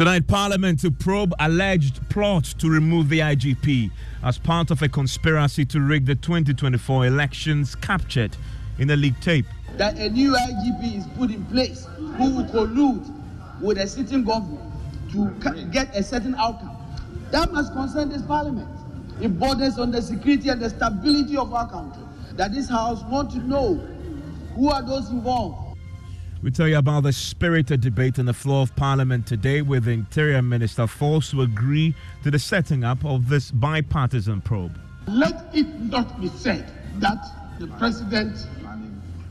Tonight, Parliament to probe alleged plot to remove the IGP as part of a conspiracy to rig the 2024 elections captured in a leaked tape. That a new IGP is put in place who will collude with a sitting government to get a certain outcome. That must concern this Parliament. It borders on the security and the stability of our country. That this House want to know who are those involved we tell you about the spirited debate on the floor of Parliament today, with the Interior Minister forced to agree to the setting up of this bipartisan probe. Let it not be said that the President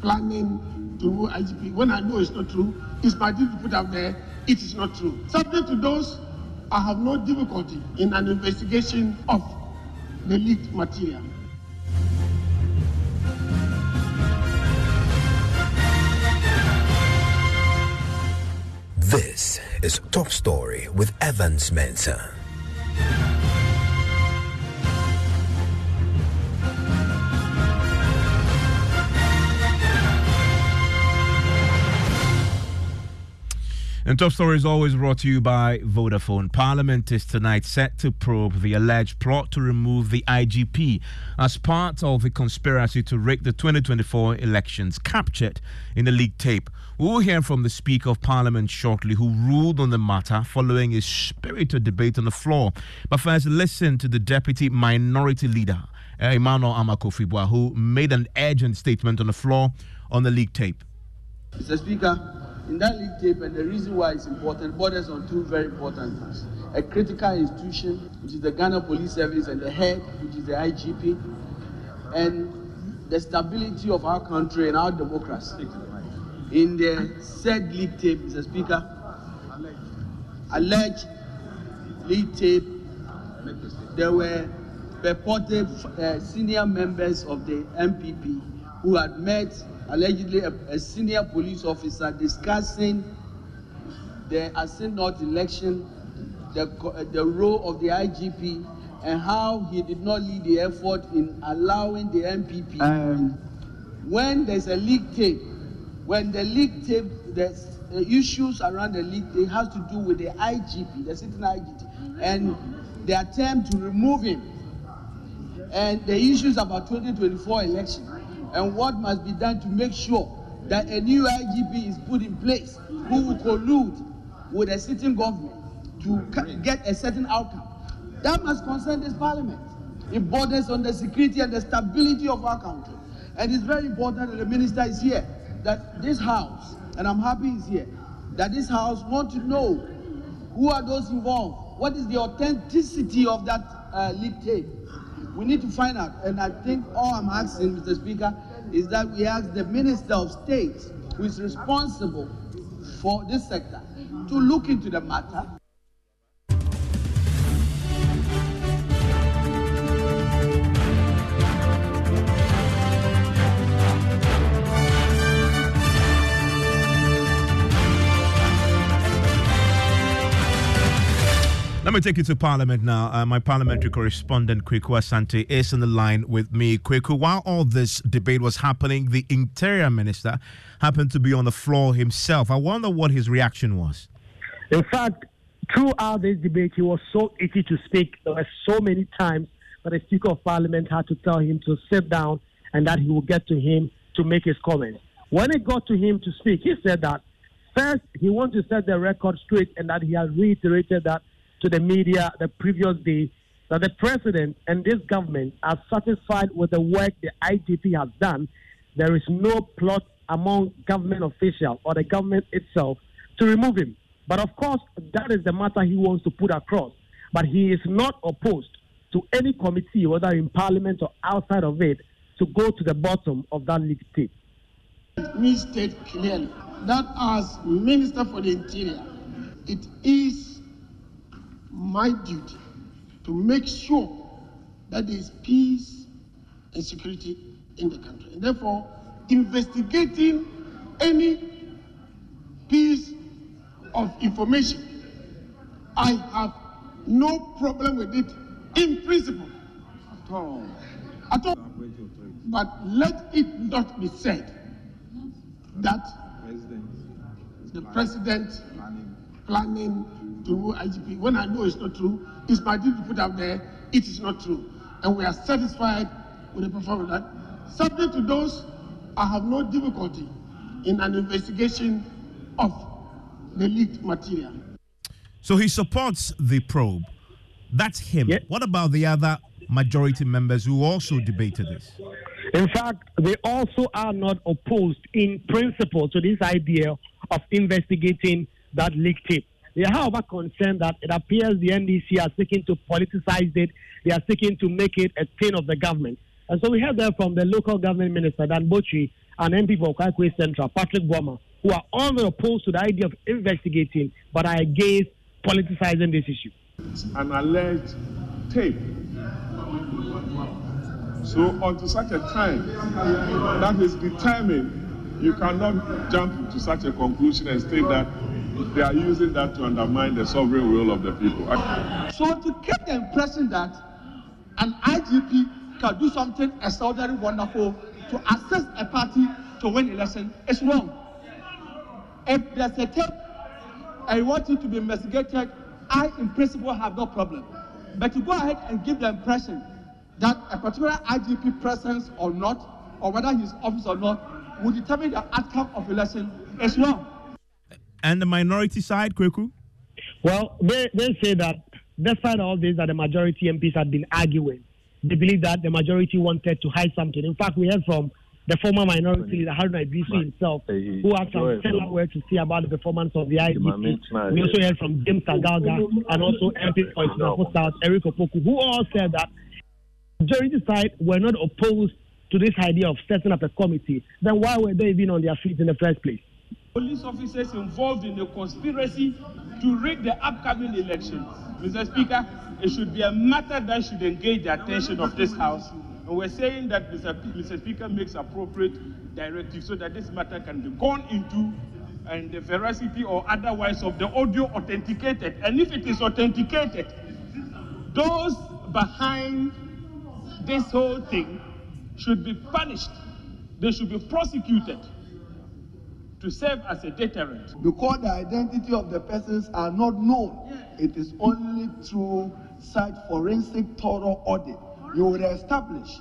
planning to remove IGP, when I know it's not true, it's my duty to put out there, it is not true. Subject to those, I have no difficulty in an investigation of the leaked material. This is Top Story with Evans Mensah. And Top Story is always brought to you by Vodafone. Parliament is tonight set to probe the alleged plot to remove the IGP as part of the conspiracy to rig the 2024 elections captured in the leaked tape. We will hear from the Speaker of Parliament shortly, who ruled on the matter following a spirited debate on the floor. But first, listen to the Deputy Minority Leader, Emmanuel Armah-Kofi Buah, who made an urgent statement on the floor on the leaked tape. Mr. Speaker, in that league tape, and the reason why it's important borders on two very important things. A critical institution, which is the Ghana Police Service, and the head, which is the IGP, and the stability of our country and our democracy. In the said league tape, Mr. Speaker, alleged league tape, there were purported uh, senior members of the NPP who had met allegedly a, a senior police officer discussing the Assin North election, the, the role of the IGP, and how he did not lead the effort in allowing the NPP. Um, when there's a leak tape, when the leak tape, there's the issues around the leak tape has to do with the IGP, the sitting IGP, and the attempt to remove him, and the issues about 2024 election and what must be done to make sure that a new IGP is put in place who will collude with a sitting government to get a certain outcome. That must concern this parliament. It borders on the security and the stability of our country. And it's very important that the minister is here, that this house, and I'm happy he's here, that this house want to know who are those involved, what is the authenticity of that uh, leak tape, we need to find out. And I think all I'm asking, Mr. Speaker, is that we ask the Minister of State, who is responsible for this sector, to look into the matter Let me take you to Parliament now. Uh, my parliamentary correspondent, Kweku Asante, is on the line with me. Kweku, while all this debate was happening, the Interior Minister happened to be on the floor himself. I wonder what his reaction was. In fact, throughout this debate, he was so itchy to speak. There were so many times that the Speaker of Parliament had to tell him to sit down and that he would get to him to make his comments. When it got to him to speak, he said that First, he wants to set the record straight and that he has reiterated that to the media the previous day that the president and this government are satisfied with the work the IGP has done. There is no plot among government officials or the government itself to remove him. But of course, that is the matter he wants to put across. But he is not opposed to any committee, whether in parliament or outside of it, to go to the bottom of that leak tape. Me state clearly that as Minister for the Interior, it is my duty to make sure that there is peace and security in the country. And therefore, investigating any piece of information, I have no problem with it in principle at all. At all. But let it not be said that the president planning to remove IGP. When I know it's not true, it's my duty to put out there it is not true. And we are satisfied with the performance of that. Subject to those, I have no difficulty in an investigation of the leaked material. So he supports the probe. That's him. Yeah. What about the other majority members who also debated this? In fact, they also are not opposed in principle to this idea of investigating that leak tape. They are, however, concerned that it appears the NDC are seeking to politicize it. They are seeking to make it a thing of the government. And so we heard that from the local government minister, Dan Botwe, and MP for Okaikwei Central, Patrick Boamah, who are all opposed to the idea of investigating, but are against politicizing this issue. an alleged tape. So, unto such a time that is determined, you cannot jump to such a conclusion and state that they are using that to undermine the sovereign will of the people. So to get the impression that an IGP can do something extraordinary wonderful to assist a party to win election is wrong. If there's a tape I want it to be investigated, I in principle have no problem. But to go ahead and give the impression that a particular IGP presence or not, or whether he's office or not, will determine the outcome of election is wrong. And the minority side, Kweku? Well, they, they say that despite all this that the majority MPs had been arguing, they believe that the majority wanted to hide something. In fact, we heard from the former minority leader, Haruna Iddrisu himself, who had some stellar words to say about the performance of the IGP. We also heard from James Agalga and also MP for Asunafo South, Eric Opoku, who all said that the majority side were not opposed to this idea of setting up a committee. Then why were they even on their feet in the first place? Police officers involved in a conspiracy to rig the upcoming elections. Mr. Speaker, it should be a matter that should engage the attention of this House. And we're saying that Mr. P- Mr. Speaker makes appropriate directives so that this matter can be gone into and the veracity or otherwise of the audio authenticated. And if it is authenticated, those behind this whole thing should be punished. They should be prosecuted to serve as a deterrent. because the identity of the persons are not known. It is only through such forensic thorough audit you will establish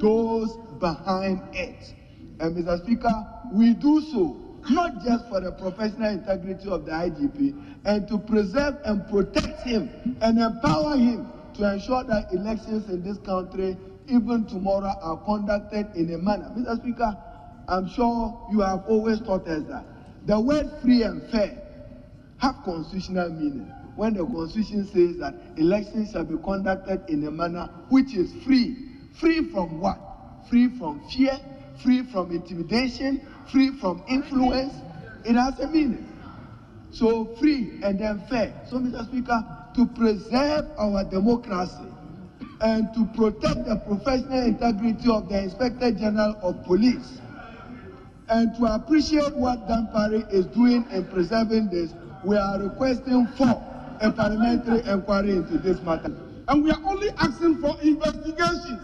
those behind it. And Mr. Speaker, we do so not just for the professional integrity of the IGP and to preserve and protect him and empower him to ensure that elections in this country, even tomorrow, are conducted in a manner. Mr. Speaker, I'm sure you have always taught us that the word free and fair have constitutional meaning. When the constitution says that elections shall be conducted in a manner which is free. Free from what? Free from fear, free from intimidation, free from influence. It has a meaning. So free and then fair. So, Mr. Speaker, to preserve our democracy and to protect the professional integrity of the Inspector General of Police and to appreciate what Dampare is doing in preserving this, we are requesting for a parliamentary inquiry into this matter. And we are only asking for investigations.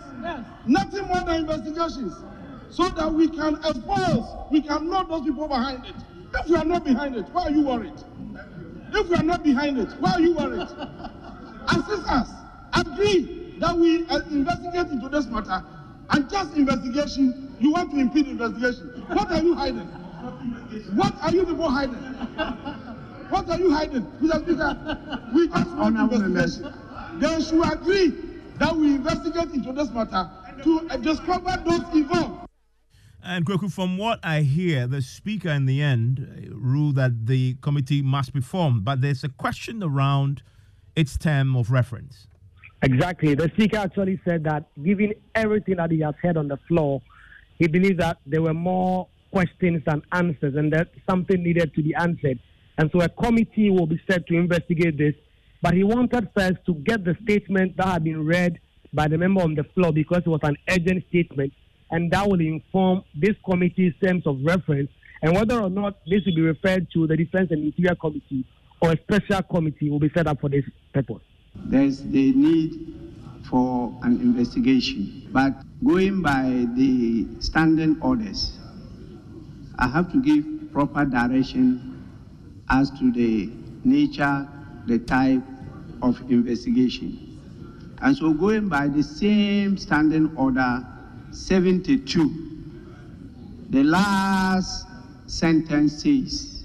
Nothing more than investigations. So that we can expose, we can know those people behind it. If we are not behind it, why are you worried? If we are not behind it, why are you worried? Assist us. Agree that we uh, investigate into this matter. And just investigation, you want to impede investigation. What are you hiding? What are you people hiding? What are you hiding? Mr. Speaker, we just want investigation. They should agree that we investigate into this matter to uh, discover those involved. And Kweku, from what I hear, the speaker in the end uh, ruled that the committee must be formed, but there's a question around its term of reference. Exactly. The speaker actually said that, given everything that he has heard on the floor, he believes that there were more questions than answers and that something needed to be answered. And so a committee will be set to investigate this. But he wanted first to get the statement that had been read by the member on the floor because it was an urgent statement. And that will inform this committee's terms of reference and whether or not this will be referred to the Defense and Interior Committee or a special committee will be set up for this purpose there's the need for an investigation. But going by the standing orders, I have to give proper direction as to the nature, the type of investigation. And so, going by the same standing order 72, the last sentence says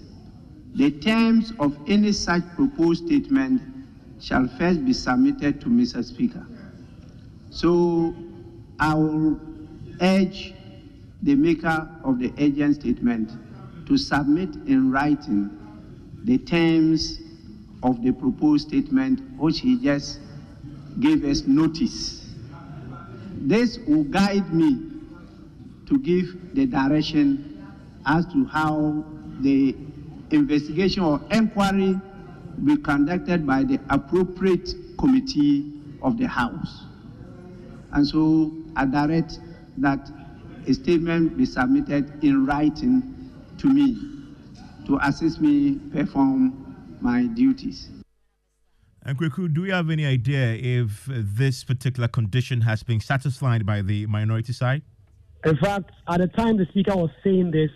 the terms of any such proposed statement shall first be submitted to Mr. Speaker. So I will urge the maker of the urgent statement to submit in writing the terms of the proposed statement which he just gave us notice. This will guide me to give the direction as to how the investigation or inquiry will be conducted by the appropriate committee of the House. And so I direct that a statement be submitted in writing to me to assist me perform my duties. And Kweku, do you have any idea if this particular condition has been satisfied by the minority side? In fact, at the time the speaker was saying this,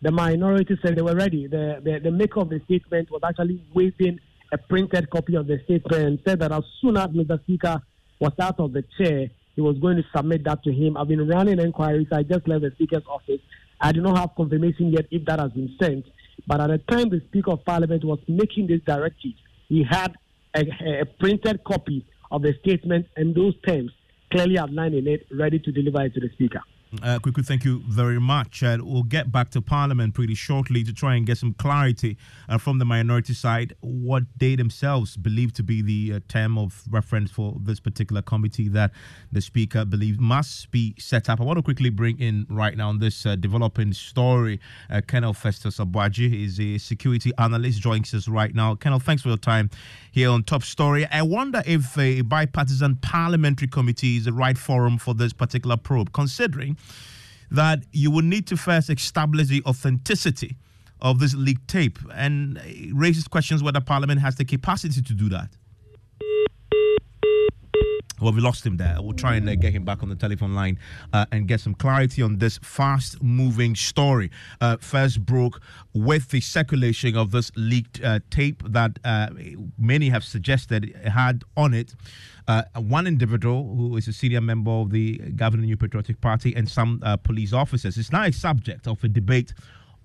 the minority said they were ready. The, the, the maker of the statement was actually waving a printed copy of the statement and said that as soon as Mr. Speaker was out of the chair, he was going to submit that to him. I've been running inquiries. I just left the Speaker's office. I do not have confirmation yet if that has been sent. But at the time the Speaker of Parliament was making this directive, he had a, a printed copy of the statement and those terms clearly outlined in it, ready to deliver it to the Speaker. Uh, thank you very much. Uh, we'll get back to Parliament pretty shortly to try and get some clarity uh, from the minority side what they themselves believe to be the uh, term of reference for this particular committee that the Speaker believes must be set up. I want to quickly bring in right now on this uh, developing story. Uh, Colonel Festus Aboagye is a security analyst, joins us right now. Colonel, thanks for your time here on Top Story. I wonder if a bipartisan parliamentary committee is the right forum for this particular probe, considering that you would need to first establish the authenticity of this leaked tape and raises questions whether Parliament has the capacity to do that. Well, we lost him there. We'll try and uh, get him back on the telephone line uh, and get some clarity on this fast moving story. Uh, first broke with the circulation of this leaked uh, tape that uh, many have suggested had on it uh, one individual who is a senior member of the governing New Patriotic Party and some police officers. It's now a subject of a debate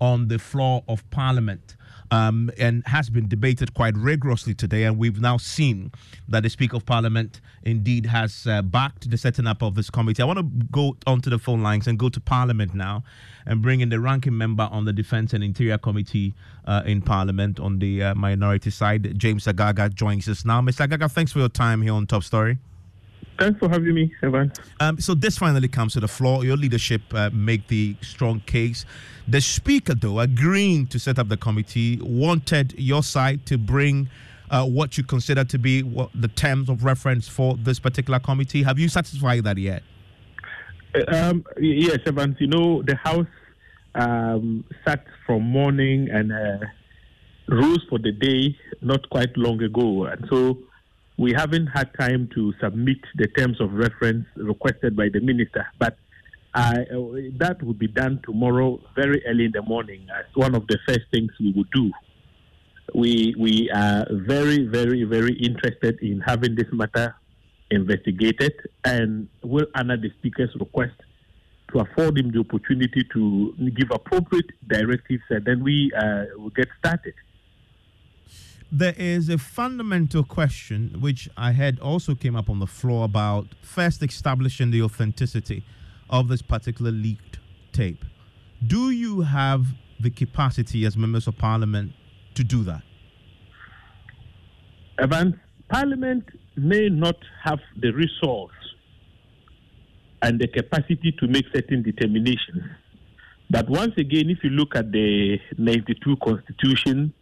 on the floor of Parliament um, and has been debated quite rigorously today. And we've now seen that the Speaker of Parliament indeed has uh, backed the setting up of this committee. I want to go onto the phone lines and go to Parliament now and bring in the ranking member on the Defence and Interior Committee uh, in Parliament on the uh, minority side. James Agalga joins us now. Mr. Agalga, thanks for your time here on Top Story. Thanks for having me, Evan. Um, so this finally comes to the floor. Your leadership uh, make the strong case. The speaker, though, agreeing to set up the committee, wanted your side to bring uh, what you consider to be what the terms of reference for this particular committee. Have you satisfied that yet? Uh, um, yes, Evans. You know, the House um, sat from morning and uh, rules for the day not quite long ago, and so we haven't had time to submit the terms of reference requested by the minister, but uh, that will be done tomorrow, very early in the morning, as one of the first things we will do. We we are very, very, very interested in having this matter investigated, and will honor the speaker's request to afford him the opportunity to give appropriate directives, and then we uh, will get started. There is a fundamental question which I had also came up on the floor about first establishing the authenticity of this particular leaked tape. Do you have the capacity as members of parliament to do that? Evans, parliament may not have the resource and the capacity to make certain determinations. But once again, if you look at the 92 Constitution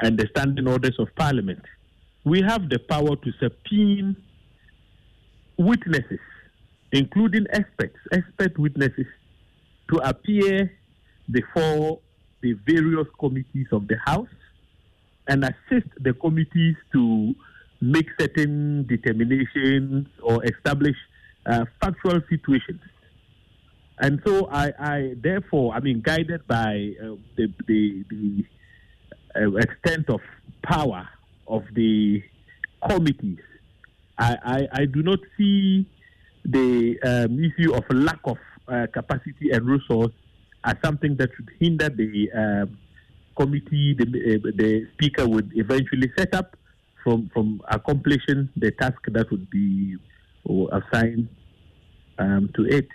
and the standing orders of Parliament, we have the power to subpoena witnesses, including experts, expert witnesses, to appear before the various committees of the House and assist the committees to make certain determinations or establish uh, factual situations. And so I, I, therefore, I mean, guided by uh, the, the, the uh, extent of power of the committees, I, I, I do not see the um, issue of lack of uh, capacity and resource as something that should hinder the um, committee the, uh, the speaker would eventually set up from, from accomplishing the task that would be assigned um, to it.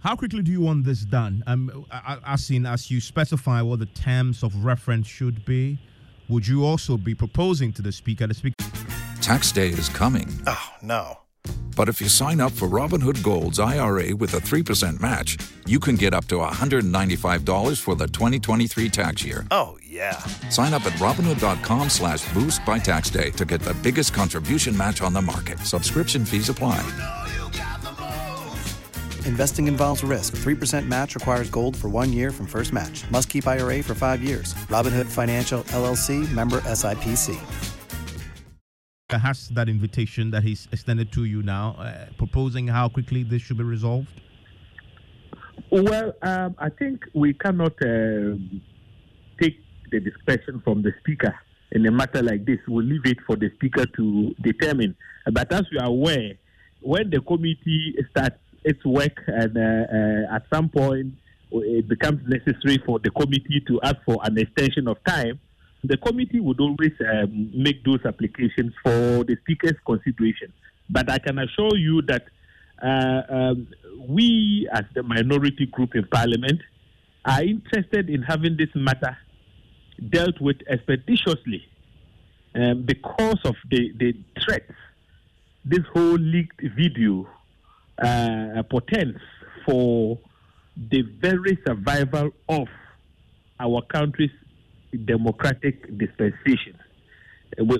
How quickly do you want this done? Um, as in, as you specify what the terms of reference should be, would you also be proposing to the speaker? The speaker. Tax day is coming. Oh no. But if you sign up for Robinhood Gold's IRA with a 3% match, you can get up to $195 for the 2023 tax year. Oh, yeah. Sign up at Robinhood.com slash boost by tax day to get the biggest contribution match on the market. Subscription fees apply. Investing involves risk. 3% match requires gold for one year from first match. Must keep IRA for five years. Robinhood Financial LLC member SIPC. Has that invitation that he's extended to you now, uh, proposing how quickly this should be resolved? Well, um, I think we cannot uh, take the discretion from the speaker in a matter like this. We'll leave it for the speaker to determine. But as you are aware, when the committee starts its work and uh, uh, at some point it becomes necessary for the committee to ask for an extension of time, the committee would always um, make those applications for the speaker's consideration. But I can assure you that uh, um, we, as the minority group in parliament, are interested in having this matter dealt with expeditiously um, because of the, the threats this whole leaked video uh, portends for the very survival of our country's democratic dispensation.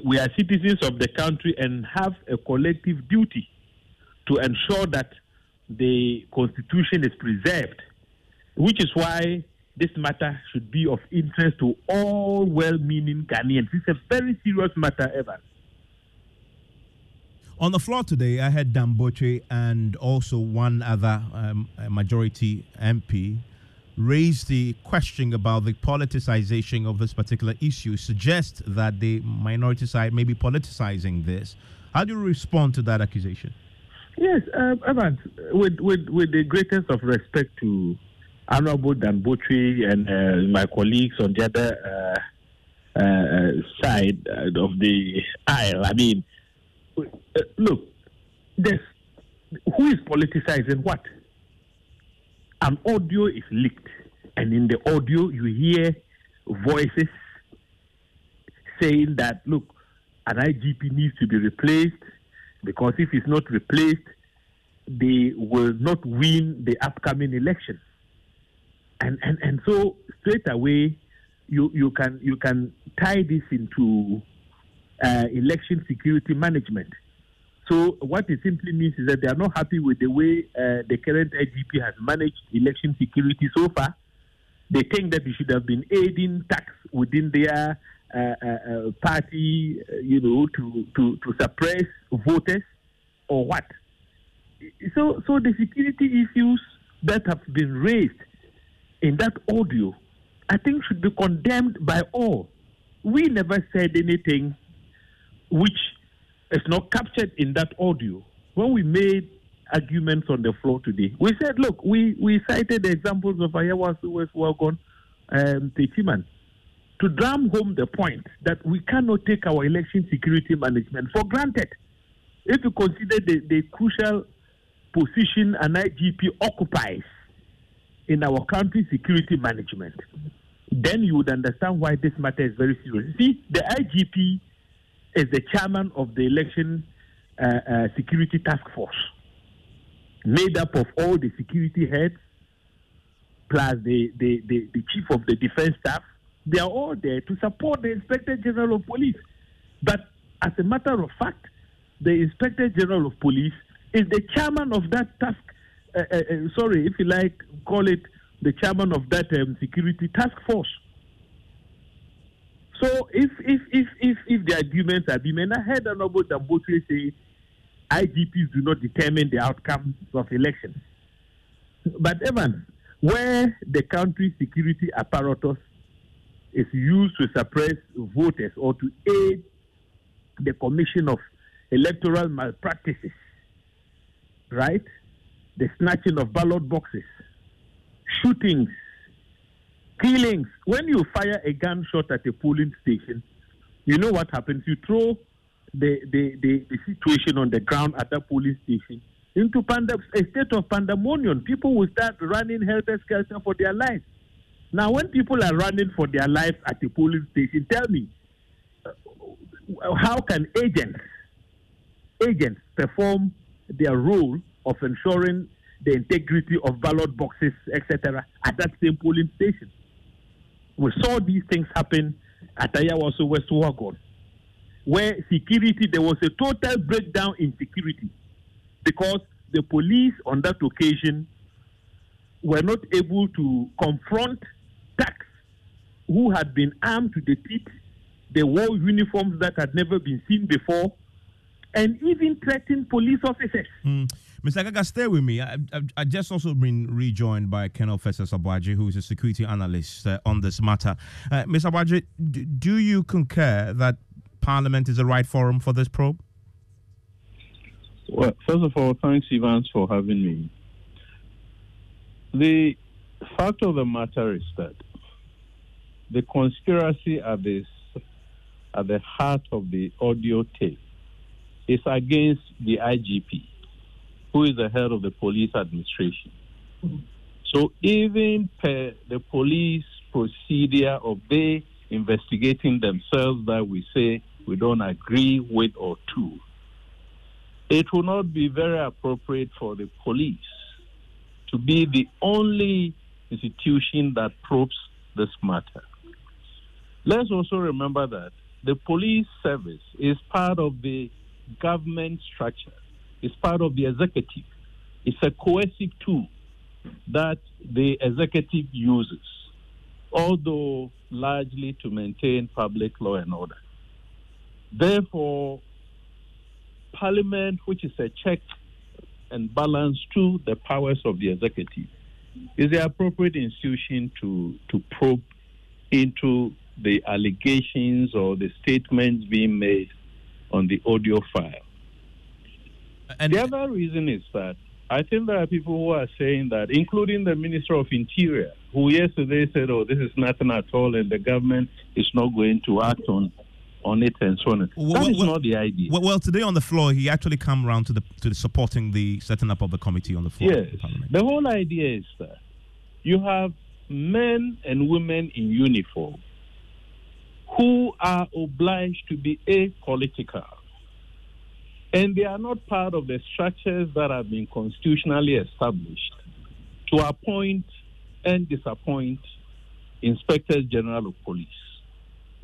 We are citizens of the country and have a collective duty to ensure that the constitution is preserved, which is why this matter should be of interest to all well meaning Ghanaians. It's a very serious matter, Evan. On the floor today, I had Dan Botwe and also one other um, majority MP raise the question about the politicization of this particular issue, suggest that the minority side may be politicizing this. How do you respond to that accusation? Yes, um, Evans, with, with, with the greatest of respect to Honorable Dan Botwe and uh, my colleagues on the other uh, uh, side of the aisle, I mean, uh, Uh, look, this, who is politicizing what? An audio is leaked, and in the audio, you hear voices saying that, look, an IGP needs to be replaced because if it's not replaced, they will not win the upcoming election. And, and, and so straight away, you, you, can, you can tie this into uh, election security management. So what it simply means is that they are not happy with the way uh, the current IGP has managed election security so far. They think that it should have been aiding tax within their uh, uh, uh party, uh, you know, to, to, to suppress voters or what. So, so the security issues that have been raised in that audio, I think should be condemned by all. We never said anything which is not captured in that audio. When we made arguments on the floor today. We said, look, we, we cited the examples of Ayawaso, West Wuogon, um, Techiman to drum home the point that we cannot take our election security management for granted. If you consider the, the crucial position an IGP occupies in our country's security management, then you would understand why this matter is very serious. See, the IGP is the chairman of the election uh, uh, security task force, made up of all the security heads, plus the, the, the, the chief of the defense staff. They are all there to support the Inspector General of Police. But as a matter of fact, the Inspector General of Police is the chairman of that task. Uh, uh, uh, sorry, if you like, call it the chairman of that um, security task force. So if if if if, if the arguments are being, and I heard Honorable Dan Botwe say IGPs do not determine the outcomes of elections. But Evans, where the country's security apparatus is used to suppress voters or to aid the commission of electoral malpractices, right? The snatching of ballot boxes, shootings, killings. When you fire a gunshot at a polling station, you know what happens? You throw the, the, the, the situation on the ground at that polling station into pand- a state of pandemonium. People will start running helter skelter for their lives. Now, when people are running for their lives at the polling station, tell me, how can agents agents perform their role of ensuring the integrity of ballot boxes, etc., at that same polling station? We saw these things happen. At Ayawaso West Wuogon, where security, there was a total breakdown in security because the police on that occasion were not able to confront tax who had been armed to the teeth, they wore uniforms that had never been seen before, and even threatened police officers. Mm. Mr. Gaga, stay with me. I, I, I, just also been rejoined by Colonel Festus Aboagye, who is a security analyst uh, on this matter. Uh, Mr. Aboagye, do, do you concur that Parliament is the right forum for this probe? Well, first of all, thanks, Evans, for having me. The fact of the matter is that the conspiracy at this at the heart of the audio tape is against the IGP, who is the head of the police administration. So even per the police procedure of they investigating themselves that we say we don't agree with or to, it will not be very appropriate for the police to be the only institution that probes this matter. Let's also remember that the police service is part of the government structure, it's part of the executive. It's a coercive tool that the executive uses, although largely to maintain public law and order. Therefore, Parliament, which is a check and balance to the powers of the executive, is the appropriate institution to, to probe into the allegations or the statements being made on the audio file. And the other reason is that I think there are people who are saying that, including the Minister of Interior, who yesterday said, oh, this is nothing at all and the government is not going to act on on it and so on. Well, that is well, not the idea. Well, well, today on the floor, he actually come around to the to the supporting the setting up of the committee on the floor. Yes, the whole idea is that you have men and women in uniform who are obliged to be apolitical. And they are not part of the structures that have been constitutionally established to appoint and disappoint inspectors general of police.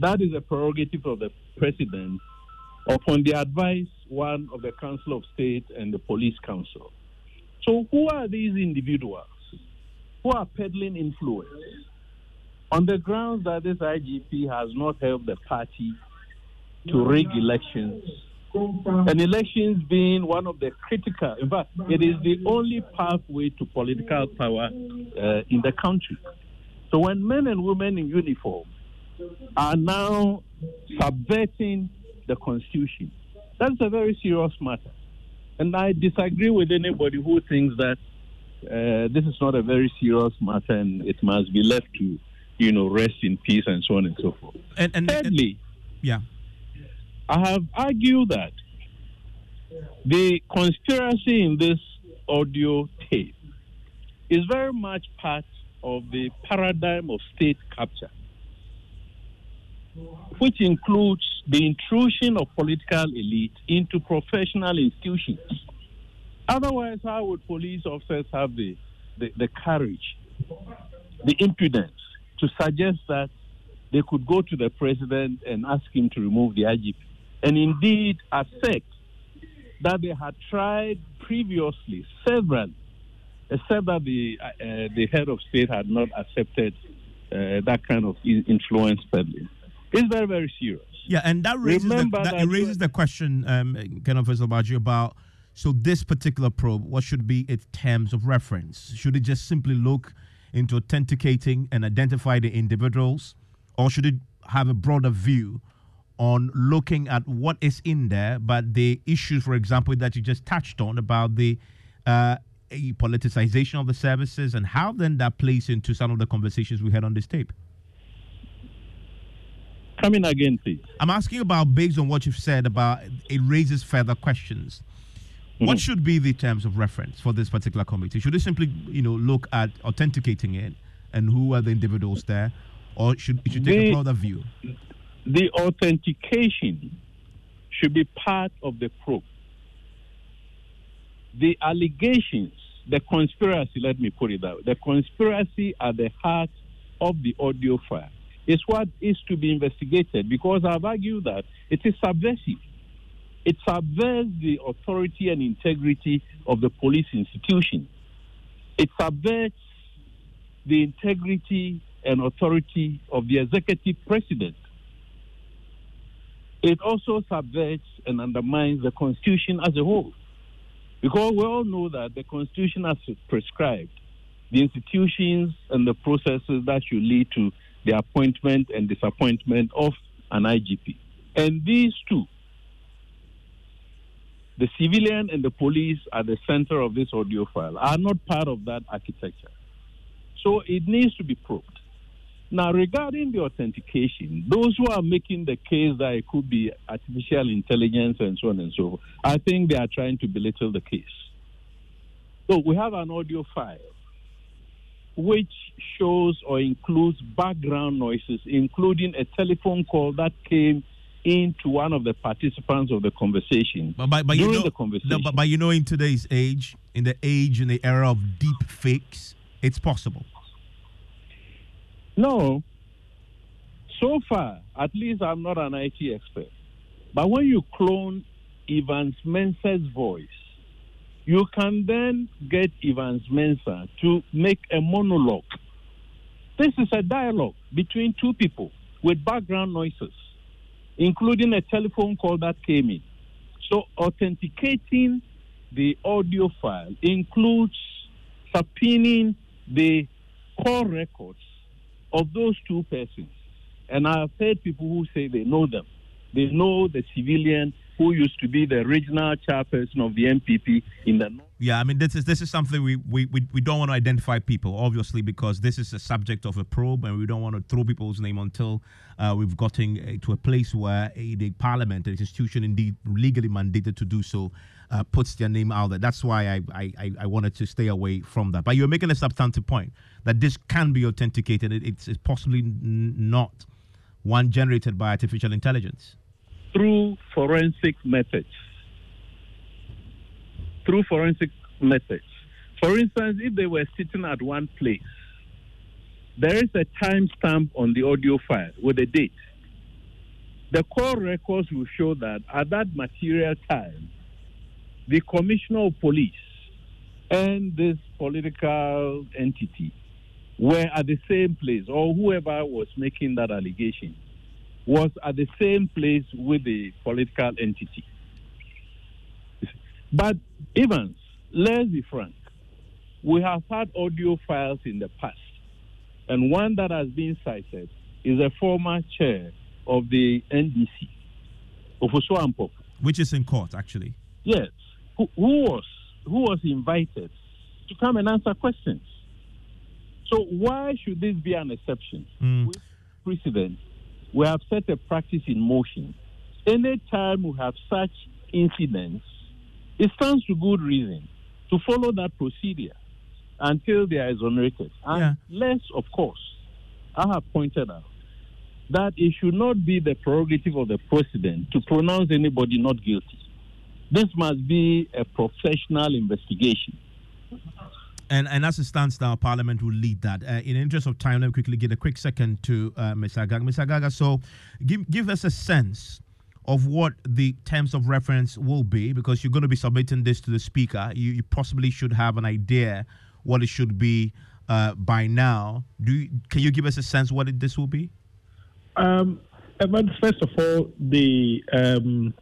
That is a prerogative of the president upon the advice, one of the Council of State and the Police Council. So, who are these individuals who are peddling influence on the grounds that this IGP has not helped the party to rig elections? And elections being one of the critical, in fact, it is the only pathway to political power uh, in the country. So, when men and women in uniform are now subverting the constitution. That's a very serious matter. And I disagree with anybody who thinks that uh, this is not a very serious matter and it must be left to, you know, rest in peace and so on and so forth. And, and thirdly, yeah, I have argued that the conspiracy in this audio tape is very much part of the paradigm of state capture, which includes the intrusion of political elite into professional institutions. Otherwise, how would police officers have the, the, the courage, the impudence to suggest that they could go to the president and ask him to remove the IGP? And indeed, assert that they had tried previously several, except that the uh, the head of state had not accepted uh, that kind of influence peddling. It's very very serious. Yeah, and that raises the, that, that raises the question, um, of, you about so this particular probe. What should be its terms of reference? Should it just simply look into authenticating and identify the individuals, or should it have a broader view on looking at what is in there, but the issues, for example, that you just touched on about the uh, politicization of the services and how then that plays into some of the conversations we had on this tape. Come in again, please. I'm asking about based on what you've said about it raises further questions. Mm-hmm. What should be the terms of reference for this particular committee? Should it simply, you know, look at authenticating it and who are the individuals there, or should it should take the, a broader view? the authentication should be part of the probe. The allegations, the conspiracy, let me put it out, the conspiracy at the heart of the audio file is what is to be investigated because I've argued that it is subversive. It subverts the authority and integrity of the police institution. It subverts the integrity and authority of the executive president. It also subverts and undermines the Constitution as a whole. Because we all know that the Constitution has prescribed the institutions and the processes that should lead to the appointment and disappointment of an IGP. And these two, the civilian and the police at the center of this audio file, are not part of that architecture. So it needs to be probed. Now, regarding the authentication, those who are making the case that it could be artificial intelligence and so on and so forth, I think they are trying to belittle the case. So we have an audio file which shows or includes background noises, including a telephone call that came into one of the participants of the conversation but, but, but during you know, the conversation. No, but, but you know, in today's age, in the age, in the era of deep fakes, it's possible. No. So far, at least I'm not an IT expert. But when you clone Evans Mensah's voice, you can then get Evans Mensah to make a monologue. This is a dialogue between two people with background noises, including a telephone call that came in. So authenticating the audio file includes subpoenaing the call records of those two persons, and I've heard people who say they know them. They know the civilian who used to be the regional chairperson of the NPP in the north. Yeah, I mean this is this is something we, we, we, we don't want to identify people, obviously, because this is a subject of a probe, and we don't want to throw people's name until uh, we've gotten uh, to a place where a, the parliament, the institution, indeed legally mandated to do so, uh, puts their name out there. That's why I, I, I wanted to stay away from that. But you're making a substantive point that this can be authenticated. It, it's, it's, possibly n- not one generated by artificial intelligence through forensic methods. Through forensic methods. For instance, if they were sitting at one place, there is a timestamp on the audio file with a date. The call records will show that at that material time, the commissioner of police and this political entity were at the same place, or whoever was making that allegation was at the same place with the political entity. But Evans, let's be frank, we have had audio files in the past, and one that has been cited is a former chair of the NDC, Ofosu Ampofo. Which is in court, actually. Yes. who, who was who was invited to come and answer questions. So why should this be an exception? Mm. With precedent, we have set a practice in motion. Anytime we have such incidents, it stands to good reason to follow that procedure until they are exonerated. Unless, of course, I have pointed out that it should not be the prerogative of the president to pronounce anybody not guilty. This must be a professional investigation. And and as it stands now, Parliament will lead that. Uh, in the interest of time, let me quickly give a quick second to uh, Mr. Agalga. Mr. Agalga, so give give us a sense of what the terms of reference will be, because you're going to be submitting this to the Speaker. You, you possibly should have an idea what it should be uh, by now. Do you, can you give us a sense what it, this will be? Um, first of all, the um,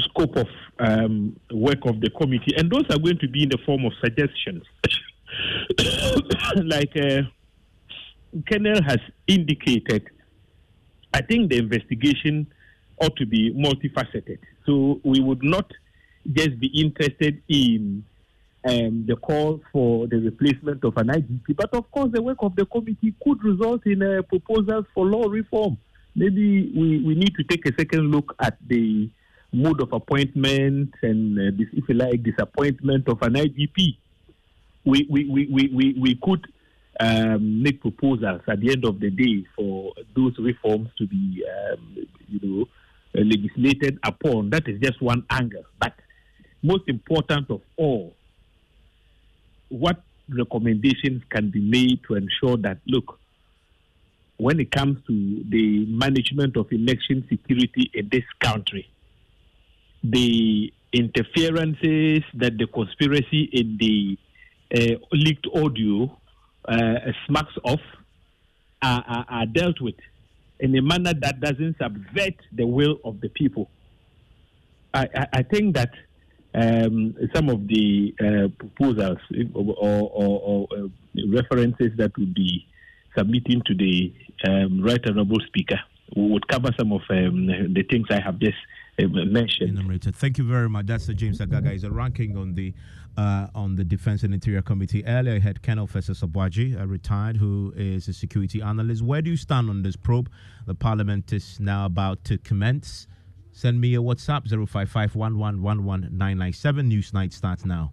scope of um, work of the committee, and those are going to be in the form of suggestions. like uh, Kennel has indicated, I think the investigation ought to be multifaceted. So we would not just be interested in um, the call for the replacement of an IGP, but of course, the work of the committee could result in uh, proposals for law reform. Maybe we, we need to take a second look at the mode of appointment and, uh, this, if you like, disappointment of an IGP. We, we, we, we, we, we could um, make proposals at the end of the day for those reforms to be, um, you know, legislated upon. That is just one angle. But most important of all, what recommendations can be made to ensure that, look, when it comes to the management of election security in this country, the interferences that the conspiracy in the uh, leaked audio uh, smacks of are, are, are, dealt with in a manner that doesn't subvert the will of the people. I, I, I think that um, some of the uh, proposals or, or, or uh, references that would be submitting to the um, right honorable speaker would cover some of um, the things I have just mentioned. Thank you very much. That's uh, James Agalga. He's a ranking on the uh, on the Defense and Interior Committee. Earlier, I had Festus Aboagye, a retired, who is a security analyst. Where do you stand on this probe? The Parliament is now about to commence. Send me a WhatsApp 055 Newsnight starts now.